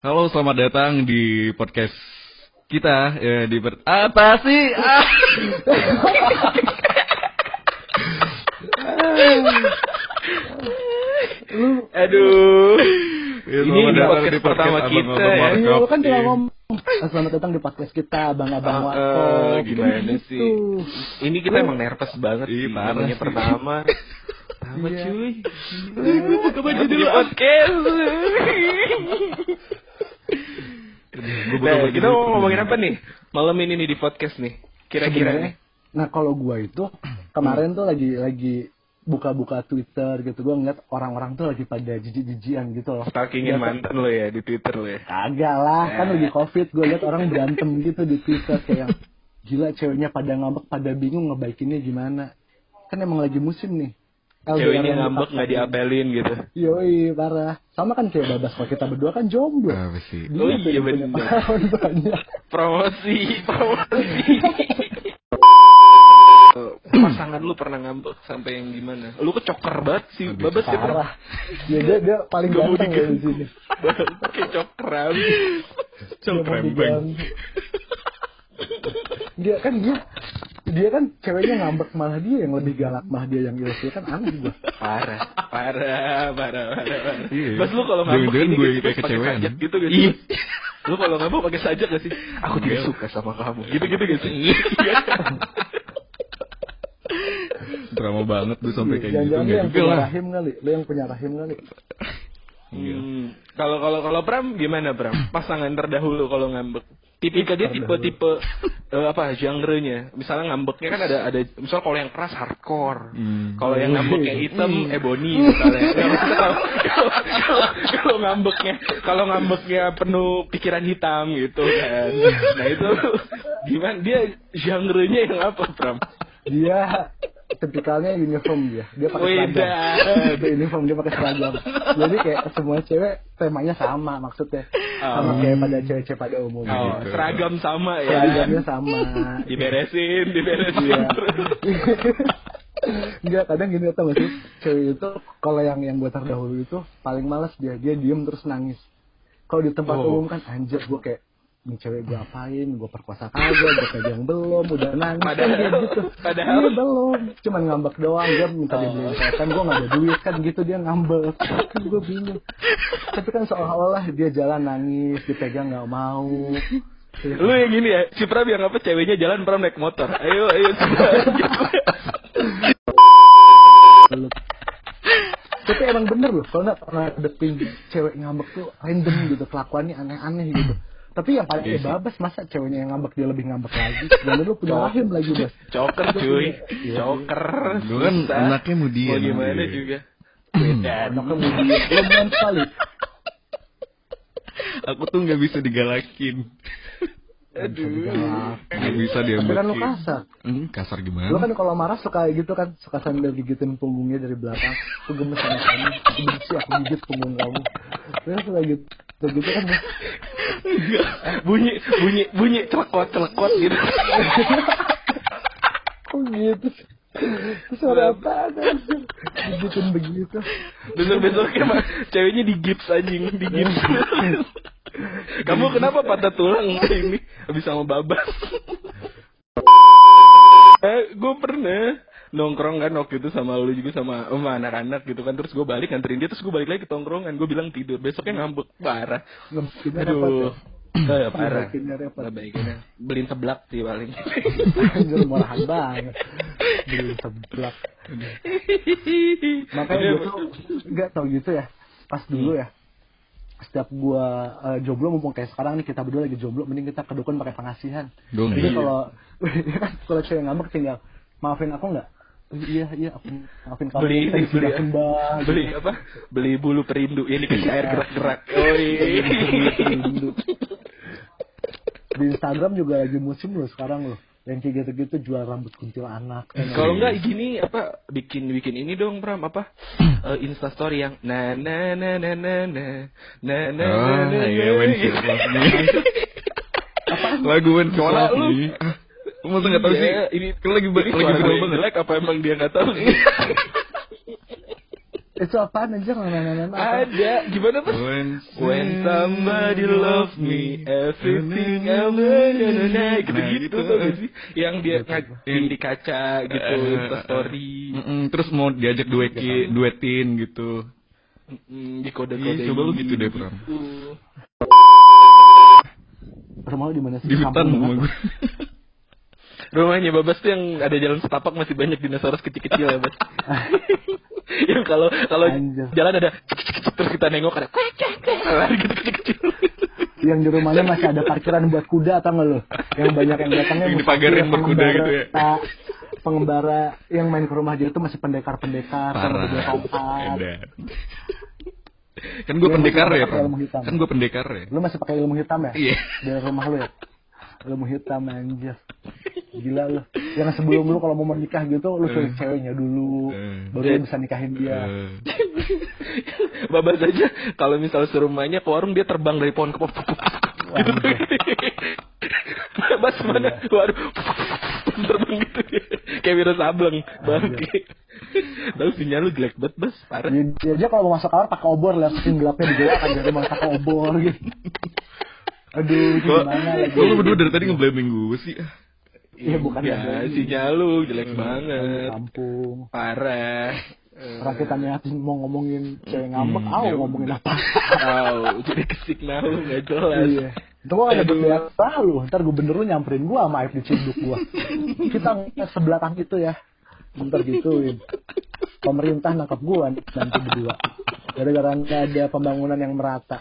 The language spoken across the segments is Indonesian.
Halo, selamat datang di podcast kita ya di ber apa sih? Ah. Aduh. Ya, Ini di podcast pertama Abang kita Abang ya. Iya, lu kan cuma Iya. ngomong "Ah, selamat datang di podcast kita, Bang Abang Ah, ah, gimana Gitu. sih? Ini kita emang nervous banget Ih, sih. pertama. Apa Iya. cuy? Buka baju Di dulu. podcast. Nah, kita mau ngomongin apa nih? Malam ini nih di podcast nih. Kira-kira nih. Nah kalau gua itu kemarin tuh lagi lagi buka-buka Twitter gitu, gua ngeliat orang-orang tuh lagi pada jijik-jijian gitu loh. Stalkingin mantan lo ya di Twitter lo ya. Kagak lah, kan lagi covid, gue liat orang berantem gitu di Twitter kayak gila ceweknya pada ngambek, pada bingung ngebaikinnya gimana. Kan emang lagi musim nih. Ceweknya ngambek nggak diapelin gitu. Yoi, parah. Sama kan kayak Babas kalau kita berdua kan jomblo. Apa sih? Dia Oh iya, punya bener. pengalaman banyak. Promosi, promosi. Pasangan lu pernah ngambek sampai yang gimana? Lu kecoker banget sih, babas ya pernah. Parah. Ya dia, dia paling ganteng ya di sini. Kecokram. Dia mau Cokram. Dia kan dia dia kan ceweknya ngambek malah dia yang lebih galak malah dia yang ilfil kan aneh gua. Parah, parah, parah, parah. parah. Iya. Lu kalau ngambek ini gue gitu, kayak pakai sajak gitu gak Iya. sih? Lu kalau ngambek pakai sajak gak sih? Aku tidak Iya. suka sama kamu. Gitu-gitu gak sih? Iya. Drama banget tuh sampai kayak gitu. Nggak yang juga punya lah. rahim kali, lu yang punya rahim kali. Iya. Hmm. Kalau kalau kalau Pram gimana Pram? Pasangan terdahulu kalau ngambek. Tipikal dia tipe-tipe eh, apa genrenya. Misalnya ngambeknya kan ada ada misal kalau yang keras hardcore. Hmm. Kalau yang ngambeknya hitam ebony misalnya. Ya, maksudnya kalau, kalau, kalau- kalau ngambeknya kalau ngambeknya penuh pikiran hitam gitu kan. Nah itu gimana dia genrenya yang apa Pram? Dia tipikalnya uniform dia. Dia pakai seragam. Dia uniform dia pakai seragam. Jadi kayak semua cewek temanya sama maksudnya. Sama kayak pada cewek-cewek pada umumnya. Oh, Gitu. seragam sama ya. Seragamnya sama. Diberesin, diberesin. Iya. Enggak, kadang gini tau gak sih? Cewek itu kalau yang yang gue terdahulu itu paling males dia, dia diem terus nangis. Kalau di tempat Oh. umum kan anjir gue kayak ini cewek gue apain, gue perkosa kagak, gue pegang belum, udah nangis kan Padahal- kayak gitu. padahal- Iya belum, cuman ngambek doang, dia minta Oh. dibeliin kan gue gak ada duit kan gitu dia ngambek, kan gue bingung. Tapi kan seolah-olah dia jalan nangis, dipegang nggak mau. Lu yang gini ya, si Pram yang apa ceweknya jalan Pram naik motor. Ayo, ayo. Tapi emang bener loh, kalau nggak pernah hadepin cewek ngambek tuh random gitu, kelakuannya aneh-aneh gitu. Tapi yang paling Iya sih. babas masa ceweknya yang ngambek dia lebih ngambek lagi. Dan lu punya rahim lagi bos. Joker cuy, Joker. Lu kan anaknya mudian, Mau gimana iya. juga. Beda. Anaknya mudian, lu bukan sekali. Aku tuh nggak bisa digalakin. Aduh. Nggak bisa Tapi diambil. kan lu kasar. Hmm, kasar Lu gimana? kan kalau marah suka gitu kan, suka sambil gigitin punggungnya dari belakang. Aku gemes sama kamu, aku benci aku gigit punggung kamu. Terus suka gitu, begitu kan. Bunyi, bunyi, bunyi celekot, celekot gitu. Kok gitu suara apa? Gigitin begitu. Besok-besoknya mah ceweknya di gips anjing, di gips. Kamu kenapa patah tulang ini? Habis sama babas. eh, gue pernah nongkrong kan waktu itu sama lu juga sama sama anak-anak gitu kan terus gue balik nganterin dia terus gue balik lagi ke tongkrongan gue bilang tidur besoknya ngambek parah Ngebikinnya repot ya. aduh Eh, parah Ngebikinnya repot. Ngebaikinnya. beliin seblak sih paling Anjir murahan banget. Beli seblak. Makanya Aduh. gue tuh enggak tau gitu ya. Pas dulu ya. Setiap gua eh, jomblo mumpung kayak sekarang nih kita berdua lagi jomblo mending kita ke dukun pakai pengasihan. Dong, Jadi iya. kalau ya kan kalau cewek ngambek tinggal maafin aku nggak? Iya iya aku maafin kamu. beli ini beli disediakan, Bang. beli apa beli bulu perindu ini kasih air gerak-gerak oh iya. Di Instagram juga lagi musim loh sekarang loh. Yang kayak gitu-gitu jual rambut kuntilanak. Kalau enggak gini apa bikin bikin ini dong Pram apa Eh, Insta story yang na na na na na na na na na Ah, na iya, na. Loves Me. Lagu Coba Loves lu. Masa nggak tahu sih? Iya, ini Kan lagi ini lagi banget. jelek apa emang dia nggak tahu sih Itu apaan aja apa? Ada gimana tuh? When, When somebody love me, everything I want, na, na, na, gitu Nah, gitu gitu. tuh gak sih? Yang dia ngajin di kaca gitu, Eh, Insta story, Mm-mm, terus mau diajak dueti, duetin gitu. Di kode-kode. Coba lu gitu deh, Pram. Rumah lu di mana sih? Di hutan banget. gue. Rumahnya Babas tuh yang ada jalan setapak masih banyak dinosaurus kecil-kecil ya, Bas. yang kalau kalau jalan ada terus kita nengok ada lari gitu kecil-kecil. Yang di rumahnya masih ada parkiran buat kuda atau enggak lo? Yang banyak yang datangnya Yang dipagarin berkuda pengembara- gitu ya. Pengembara yang main ke rumah dia itu masih pendekar-pendekar sama tongkat. Kan gue Iya, pendekar ya. Kan gue pendekar ya. Lu masih pakai ilmu hitam ya? Iya. Dari rumah lu ya? Ilmu hitam anjir. Gila lu. Yang sebelum lu kalau mau menikah gitu lu cari ceweknya dulu. Eh. Baru lu bisa nikahin dia. Eh, Babas aja kalau misal suruh mainnya ke warung dia terbang dari pohon ke pohon. Gitu. Babas mana? Waduh. terbang gitu dia. Kayak virus sableng. Bangke. Tahu sinyal lu jelek banget, Bas. Parah. Dia, dia aja kalau mau masuk kamar pakai obor lihat gelapnya di gelap aja dia masak obor gitu. Aduh, Kok gimana lagi? kok lu berdua dari tadi ngeblaming gue sih? Iya, bukan ya, ngeblaming. sinyal lu jelek banget. kampung. Parah. Eh, Orang kita niatin mau ngomongin cewek ngambek, Hmm, aw ya ngomongin apa? Tahu, jadi kesik nahu nggak jelas. iya. Itu gua ada berbiasa lu, ntar gubernur lu nyamperin gua sama aib di cinduk gua. Kita sebelakang itu ya. Ntar gituin. Pemerintah nangkap gua nanti berdua. Gara-gara ada pembangunan yang merata.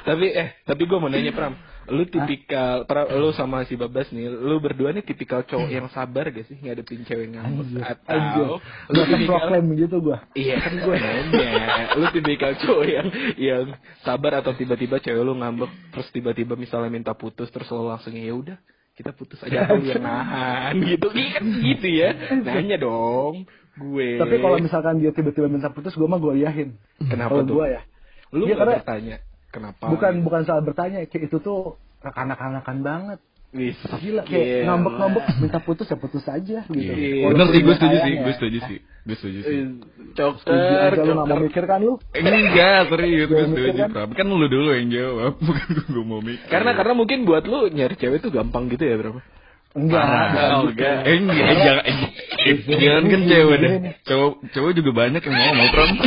Tapi eh, tapi gue mau nanya Pram, lu tipikal, Pram, lu sama si Babas nih, lu berdua nih tipikal cowok yang sabar gak sih ngadepin cewek ngambek atau lu Lu kan tipikal proklaim gitu gua. Iya kan gue nanya, lu tipikal cowok yang yang sabar atau tiba-tiba cewek lu ngambek terus tiba-tiba misalnya minta putus terus lu langsung ya udah kita putus aja atau yang nahan. Gitu Iya kan gitu ya. Nanya dong gue. Tapi kalau misalkan dia tiba-tiba minta putus, gua mah gua iyahin. Kenapa Kalau tuh? gua ya. lu Iya, nggak karena- bertanya kenapa Bukan bukan soal bertanya, kayak itu tuh kanak-kanakan banget. Wis, Gila kayak ngambek-ngambek minta putus ya putus aja gitu. Iya. Bener sih, gue setuju sih, ya. gue setuju sih, gue setuju sih. Eh, Setuju Coker, aja lu gak mau coker. mikir kan lu? Enggak, serius gue setuju, kan? Kan lu dulu yang jawab, bukan gue mau mikir. Karena karena mungkin buat lu nyari cewek tuh gampang gitu ya berapa? Enggak. Oh, gitu. enggak. Eh, enggak, eh, jangan, eh, eh, jangan kan cewek deh. Cowok, cowok juga banyak yang mau, mau Pram.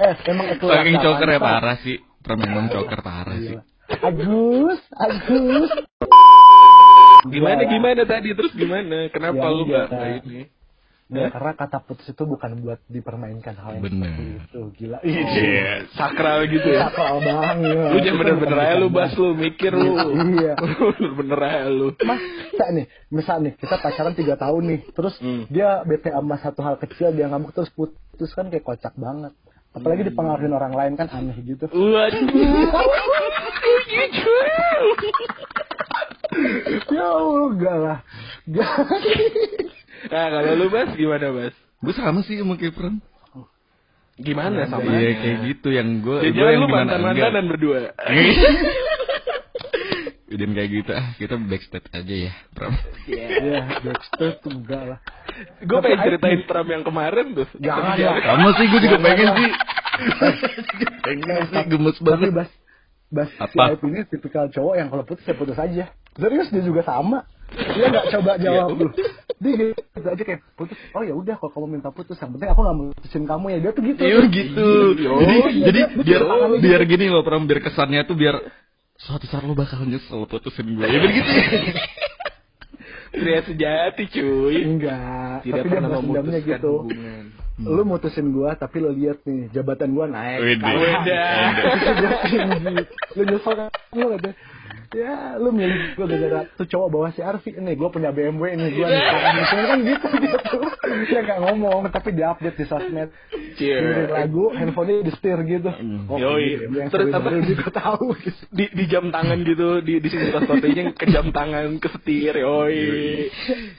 Eh, emang itu Saking ya parah sih. Pram emang coker parah sih. Agus, Agus. Gimana Gila. gimana tadi terus gimana? Kenapa Ya, lu enggak. nggak nggak ini? Ya, karena kata putus itu bukan buat dipermainkan hal yang Bener. seperti itu. Gila. Iya. Sakral gitu ya. Sakral banget. Lu jangan bener-bener aja lu bas lu mikir lu. Iya. Bener-bener aja lu. Masa nih, misal nih, kita pacaran 3 tahun nih, terus Hmm. dia bete sama satu hal kecil, dia ngambek terus putus kan kayak kocak banget. Apalagi dipengaruhin orang lain kan aneh gitu. Waduh. ya Allah, enggak lah. Enggak. Nah kalau lu bas gimana bas? Gue sama sih sama kayak Pram. Gimana sama? Iya kayak gitu yang gue, Ya, gue yang lu gimana mantan mantanan berdua. Dan kayak gitu ah kita backstage aja ya, Pram. ya, Dexter tuh enggak lah. Gue Tapi pengen ceritain Pram yang kemarin tuh. Jangan Tapi lah. Sama sih gue juga pengen sih. Pengen sih gemes Tapi banget. Bas, Bas si Apa? Aip ini tipikal cowok yang kalau putus ya putus aja. Serius dia juga sama. Dia nggak coba jawab lu. Dia gitu aja kayak putus. Oh ya udah kalau kamu minta putus, yang penting aku nggak mutusin kamu ya. Dia tuh gitu. Iya gitu. Jadi iya, jadi betul. biar biar gini loh, Pram, biar kesannya tuh biar suatu saat lo bakal nyesel putusin gue. Ya begitu. Pria sejati cuy. Enggak. Tidak tapi dia pernah memutuskan gitu. hubungan. Lu mutusin gua, tapi lu lihat nih jabatan gua naik. Wede. Tinggi. Lu nyesel kan lu kata. Ya, lu milih gua gara-gara tuh cowok bawa si Arfi nih, gua punya BMW nih, gua nih kan gitu dia tuh. Dia nggak ngomong, tapi dia update di sosmed. Cie. Dengerin lagu, handphonenya di setir gitu. Oh, Yoi. yang Terus apa? juga tahu gitu. di di jam tangan gitu di di sini storynya ke jam tangan ke setir yoi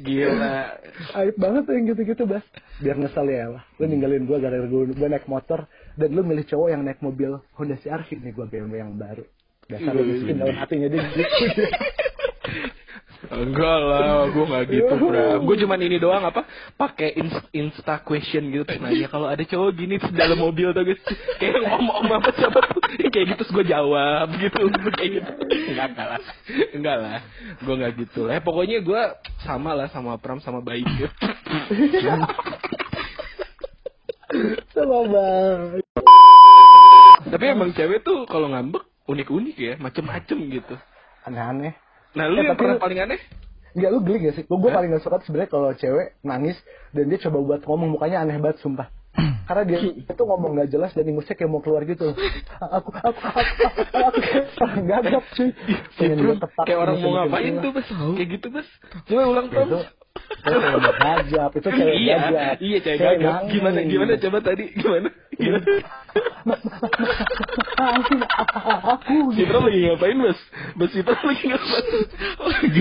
gila Aib banget tuh yang gitu-gitu, Bas. Biar nyesel ya lah. Lu ninggalin gua gara-gara gua naik motor dan lu milih cowok yang naik mobil Honda CR-V nih gua BMW yang baru. Dasar miskin dalam hatinya dia gitu. Enggak lah, gue nggak gitu, bro. Gue cuman ini doang apa? Pakai ins- insta question gitu terus nanya kalau ada cowok gini terus dalam mobil tuh guys. Kayak om-om apa siapa tuh kayak gitu terus gue jawab gitu kayak gitu. Enggak enggak lah. Enggak lah. Gue nggak gitu lah. Pokoknya gue sama lah sama Pram sama baik gitu. Sama bang. Tapi emang cewek tuh kalau ngambek unik-unik ya, macem-macem gitu. Aneh-aneh. Nah, lu Eh, yang pernah lu- paling aneh? Enggak lu geli gak sih? Gue paling gak suka tuh sebenarnya kalau cewek nangis dan dia coba buat ngomong mukanya aneh banget sumpah. Karena dia itu ngomong gak jelas dan ingusnya kayak mau keluar gitu. Aku aku aku aku, gagap cuy. Pengen gue tepak. Kayak orang mau ngapain tuh, Bas? Kayak gitu, Bas. Coba ulang Pram. itu cewek gagap, itu cewek iya, gagap. iya cewek Cewek gagap. Gimana gimana coba tadi? Gimana? Citra lagi ngapain, Bas? Bas Citra lagi ngapain?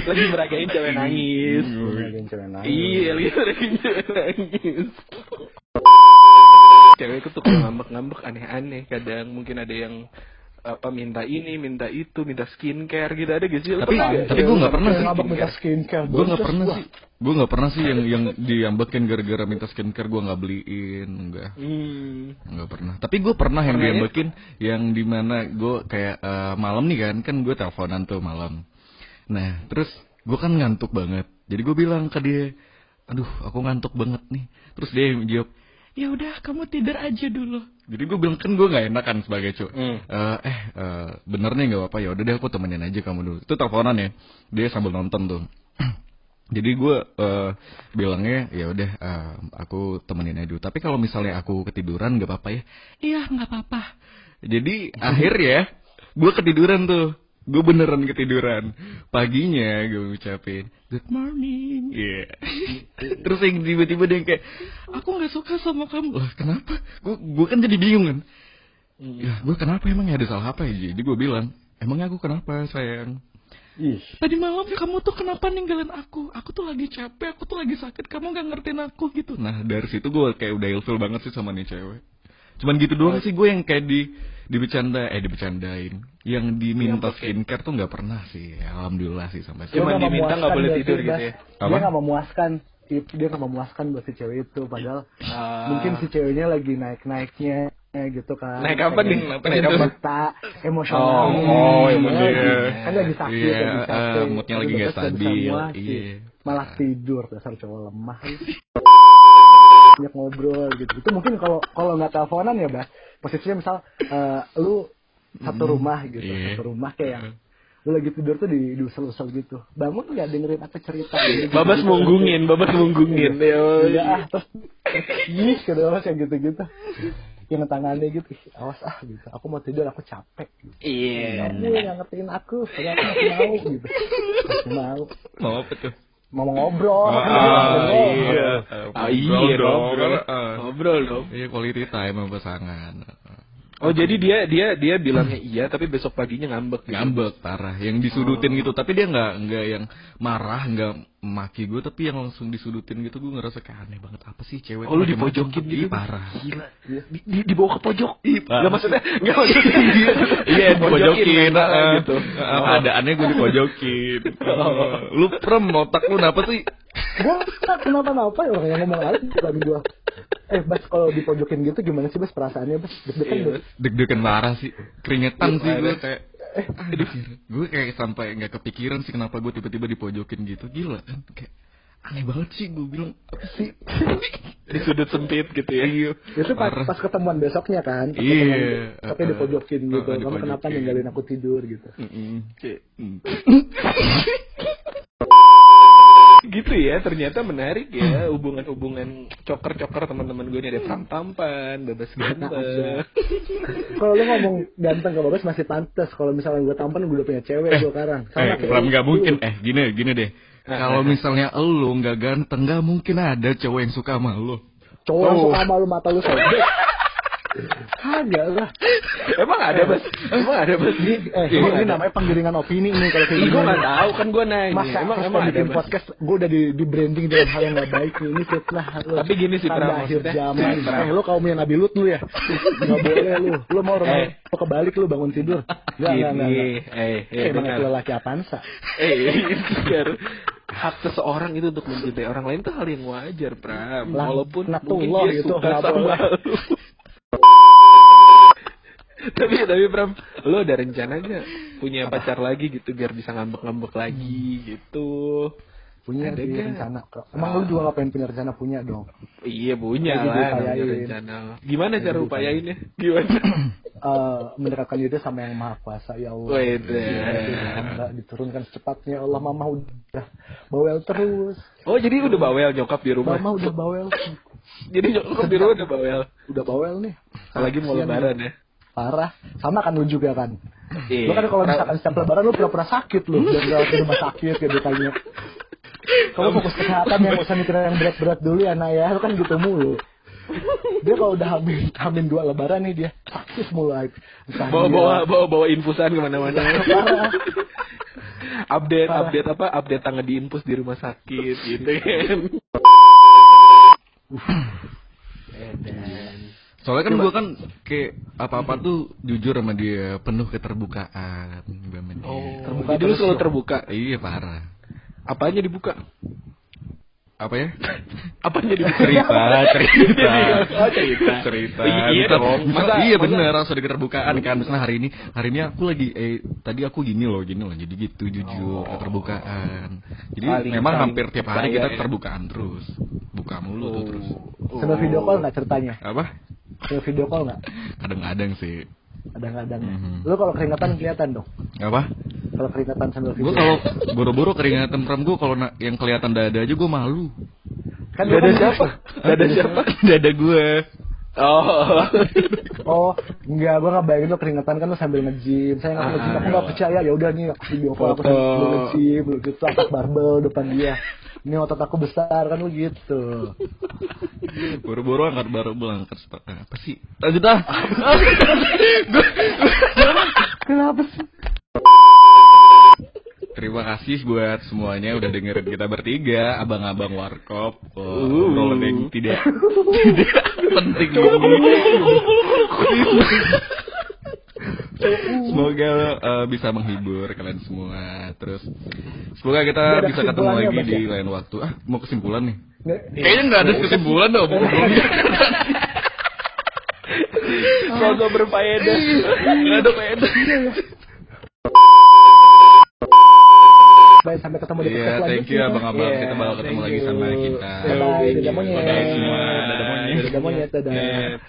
lagi meragain cewek nangis. Lagi cewek nangis. Iya, lagi meragain cewek nangis. Cewek itu tuh ngambek-ngambek aneh-aneh. Kadang mungkin ada yang apa minta ini, minta itu, minta skincare gitu. Ada gak sih? Lu Tapi- pernah tapi gua nggak pernah sih. ngabak minta skincare. gue nggak pernah sih. Gue nggak pernah sih yang yang diambekin gara-gara minta skincare gue nggak beliin enggak Hmm. nggak pernah. Tapi gue pernah yang ya? diambekin yang di mana gue kayak eh, malam nih kan kan gue teleponan tuh malam. Nah terus gue kan ngantuk banget. Jadi gue bilang ke dia aduh aku ngantuk banget nih. Terus dia jawab ya udah kamu tidur aja dulu. Jadi gue bilang kan gue nggak enak kan sebagai cowok. Hmm. Eh, eh eh, bener nih nggak apa-apa. Ya udah deh aku temenin aja kamu dulu. Itu teleponan ya. Dia sambil nonton tuh. Jadi gue eh, bilangnya ya udah eh, aku temenin aja dulu. Tapi kalau misalnya aku ketiduran nggak apa-apa ya. Iya nggak apa-apa. Jadi akhir ya gue ketiduran tuh gue beneran ketiduran. Paginya gue ngucapin good morning. Iya. terus yang tiba-tiba dia kayak aku nggak suka sama kamu. Lah kenapa? Gue gue kan jadi bingung kan. Ya gue kenapa emang ada salah apa ya? Jadi gue bilang emangnya aku kenapa sayang? Ih, Tadi malam kamu tuh kenapa ninggalin aku? Aku tuh lagi capek, aku tuh lagi sakit, kamu gak ngertiin aku gitu. Nah dari situ gue kayak udah ilfil banget sih sama nih cewek. Cuman gitu doang sih gue yang kayak di dibicanda eh dibecandain. Yang diminta skincare tuh nggak pernah sih. Alhamdulillah sih sampai nggak diminta nggak boleh tidur gitu ya? Dia nggak memuaskan. Dia nggak memuaskan buat si cewek itu. Padahal Ah. mungkin si ceweknya lagi naik-naiknya gitu kan. Naik apa nih? Naik apa? emosional. Oh, oh, Iya, emosional. Kan lagi sakit, Iya, lagi capek. eh, moodnya lagi nggak stabil, iya. Malah tidur, dasar cowok lemah. banyak ngobrol gitu. Itu mungkin kalau kalau nggak teleponan ya, Bas. Posisinya misal eh, lu satu rumah gitu, Iya. satu rumah kayak yang lu lagi tidur tuh di diusel-usel gitu. Bangun nggak dengerin apa cerita. gitu, Babas gitu. munggungin, babas munggungin. Iya Ya. ah, terus ih kata Babas yang gitu-gitu. Yang tangannya gitu, "Ih, awas ah gitu. Aku mau tidur, aku capek. Gitu. Iya. Kamu yang ngertiin aku, aku masih mau gitu. Masih mau. mau apa tuh? Mau ngobrol. Ah, Ngobrol. iya. Ah, Ngobrol iya dong. ngobrol. Ah. Ngobrol dong. Iya quality time sama pasangan. Oh jadi dia dia dia bilangnya iya tapi besok paginya ngambek. gitu. ngambek parah yang disudutin gitu tapi dia nggak nggak yang marah nggak maki gue tapi yang langsung disudutin gitu gue ngerasa kayak aneh banget apa sih cewek Oh lu dipojokin gitu? parah Gila. Di, di, dibawa ke pojok. Ih, parah. Gak maksudnya, gak maksudnya. iya dipojokin gitu. ah, keadaannya gue dipojokin lu prem otak lu kenapa sih Gue kenapa-napa ya orang yang ngomong aja bukan gue. Eh, Bas kalau dipojokin gitu gimana sih Bas perasaannya Bas? Deg-degan Iya, deg-degan parah sih keringetan Iya, sih gue kayak eh aduh gue kayak sampai nggak kepikiran sih kenapa gue tiba-tiba dipojokin gitu gila kan kayak aneh banget sih gue bilang apa sih Di sudut sempit gitu ya. iya Itu pas, pas ketemuan besoknya kan? Pas Iya. ketemuan, Tapi Uh-uh. dipojokin gitu. Uh-uh, Kamu kenapa ninggalin aku tidur gitu? Mm-mm. Mm. gitu ya ternyata menarik ya hubungan-hubungan coker-coker teman-teman gue ini ada pram-pampan bebas ganteng Kalau lu ngomong ganteng ke Babas masih pantas. Kalau misalnya gue tampan gue udah punya cewek gue sekarang. Eh, kayak Ram lu. nggak mungkin. Eh, gini, gini deh. Kalau misalnya elu nggak ganteng, nggak mungkin ada cowok yang suka sama lu. Cowok yang Oh. suka sama lu mata lu sobek. Kagak lah. emang ada bas? Emang ada bas? Ini, eh, ini, ini namanya penggiringan opini nih kalau kayak gini. gue nggak tahu kan gue nanya. Masa emang emang ada bikin podcast gue udah di, di branding dengan hal yang gak baik nih ini fitnah. Tapi gini sih, Pram, akhir zaman. Eh lu kaum yang Nabi Lut lu ya? Nggak boleh lu. Lu mau rumah Eh. kebalik lu bangun tidur. Nggak nggak nggak nggak. eh eh eh emang itu lelaki apaan sa? Eh hak seseorang itu untuk mencintai orang lain itu hal yang wajar, Pram. Walaupun mungkin dia gitu, suka sama lu. Tapi tapi Pram, lo ada rencana nggak punya pacar lagi gitu biar bisa ngambek-ngambek lagi gitu? Punya Ada sih rencana. Emang lu juga ngapain punya rencana punya dong? Iya punya Jadi lah diupayain. rencana. Gimana cara Jadi upayainnya? Gimana? Eh mendekatkan diri sama yang maha kuasa ya Allah. Wait, Enggak diturunkan secepatnya Allah mama udah bawel terus. Oh jadi udah bawel nyokap di rumah? Mama udah bawel. Jadi nyokap di rumah udah bawel. Udah bawel nih. Apalagi mau lebaran ya. Parah. Sama kan lu juga kan. Iya. Lu kan kalau misalkan setiap lebaran lu pura-pura sakit lu dan gak ke rumah sakit ya ditanya. Kamu fokus kesehatan ya, gak usah mikirin yang berat-berat dulu ya nak ya, lu kan gitu mulu. Dia kalau udah hamil, hamil dua lebaran nih dia sakit mulai. Entah bawa dia- bawa bawa bawa infusan ke mana-mana. Parah. update Parah. update apa? Update tanggal diinfus di rumah sakit gitu kan. Soalnya kan gue kan kayak apa-apa tuh jujur sama dia penuh keterbukaan. Sama. Oh, Terbuka jadi lu selalu terbuka. Iya parah. Apanya dibuka? Apa ya? Apanya dibuka? cerita cerita Oh, cerita. cerita Iya Bisa- dong. bisa- Masa- iya bener harus ada keterbukaan kan misalnya hari ini hari ini aku lagi eh tadi aku gini loh gini loh jadi gitu jujur keterbukaan jadi memang hampir tiap hari kita ya. keterbukaan terus buka mulu tuh terus Sambil video call nggak ceritanya? apa Sambil video call nggak? kadang-kadang sih Kadang-kadang. Mhm. Lu kalau keringatan kelihatan dong. apa Kalau keringatan sambil video. gue kalau buru-buru keringatan pram gue kalau na- yang kelihatan dada aja gue malu kan Dada kan- siapa? Dada siapa? dada gue Oh. Oh, enggak, gua nggak bayangin lu keringatan kan lu sambil nge-gym. Saya nggak Ah, nge-gym, aku nggak percaya. Ya udah nih aku video call aku Foto. sambil nge-gym, lu gitu angkat barbel depan dia. Ini otot aku besar kan lu gitu. buru-buru angkat baru bilang angkat sepa- apa sih lanjut ah Kenapa sih? Terima kasih buat semuanya udah dengerin kita bertiga, abang-abang warkop, oh, Uh. obrolan yang tidak tidak penting ini. Semoga uh, bisa menghibur kalian semua. Terus semoga kita bisa ketemu lagi di ya? lain waktu. Ah, mau kesimpulan nih? Kayaknya nggak ada kesimpulan dong. Semoga berfaedah. Nggak ada faedah. Baik, sampai ketemu di Iya, podcast thank you selanjutnya. abang-abang. Iya, Kita bakal ketemu lagi sama kita. Bye-bye, dadah monyet. Bye-bye semua. Dadah monyet. Dadah monyet, dadah. Net.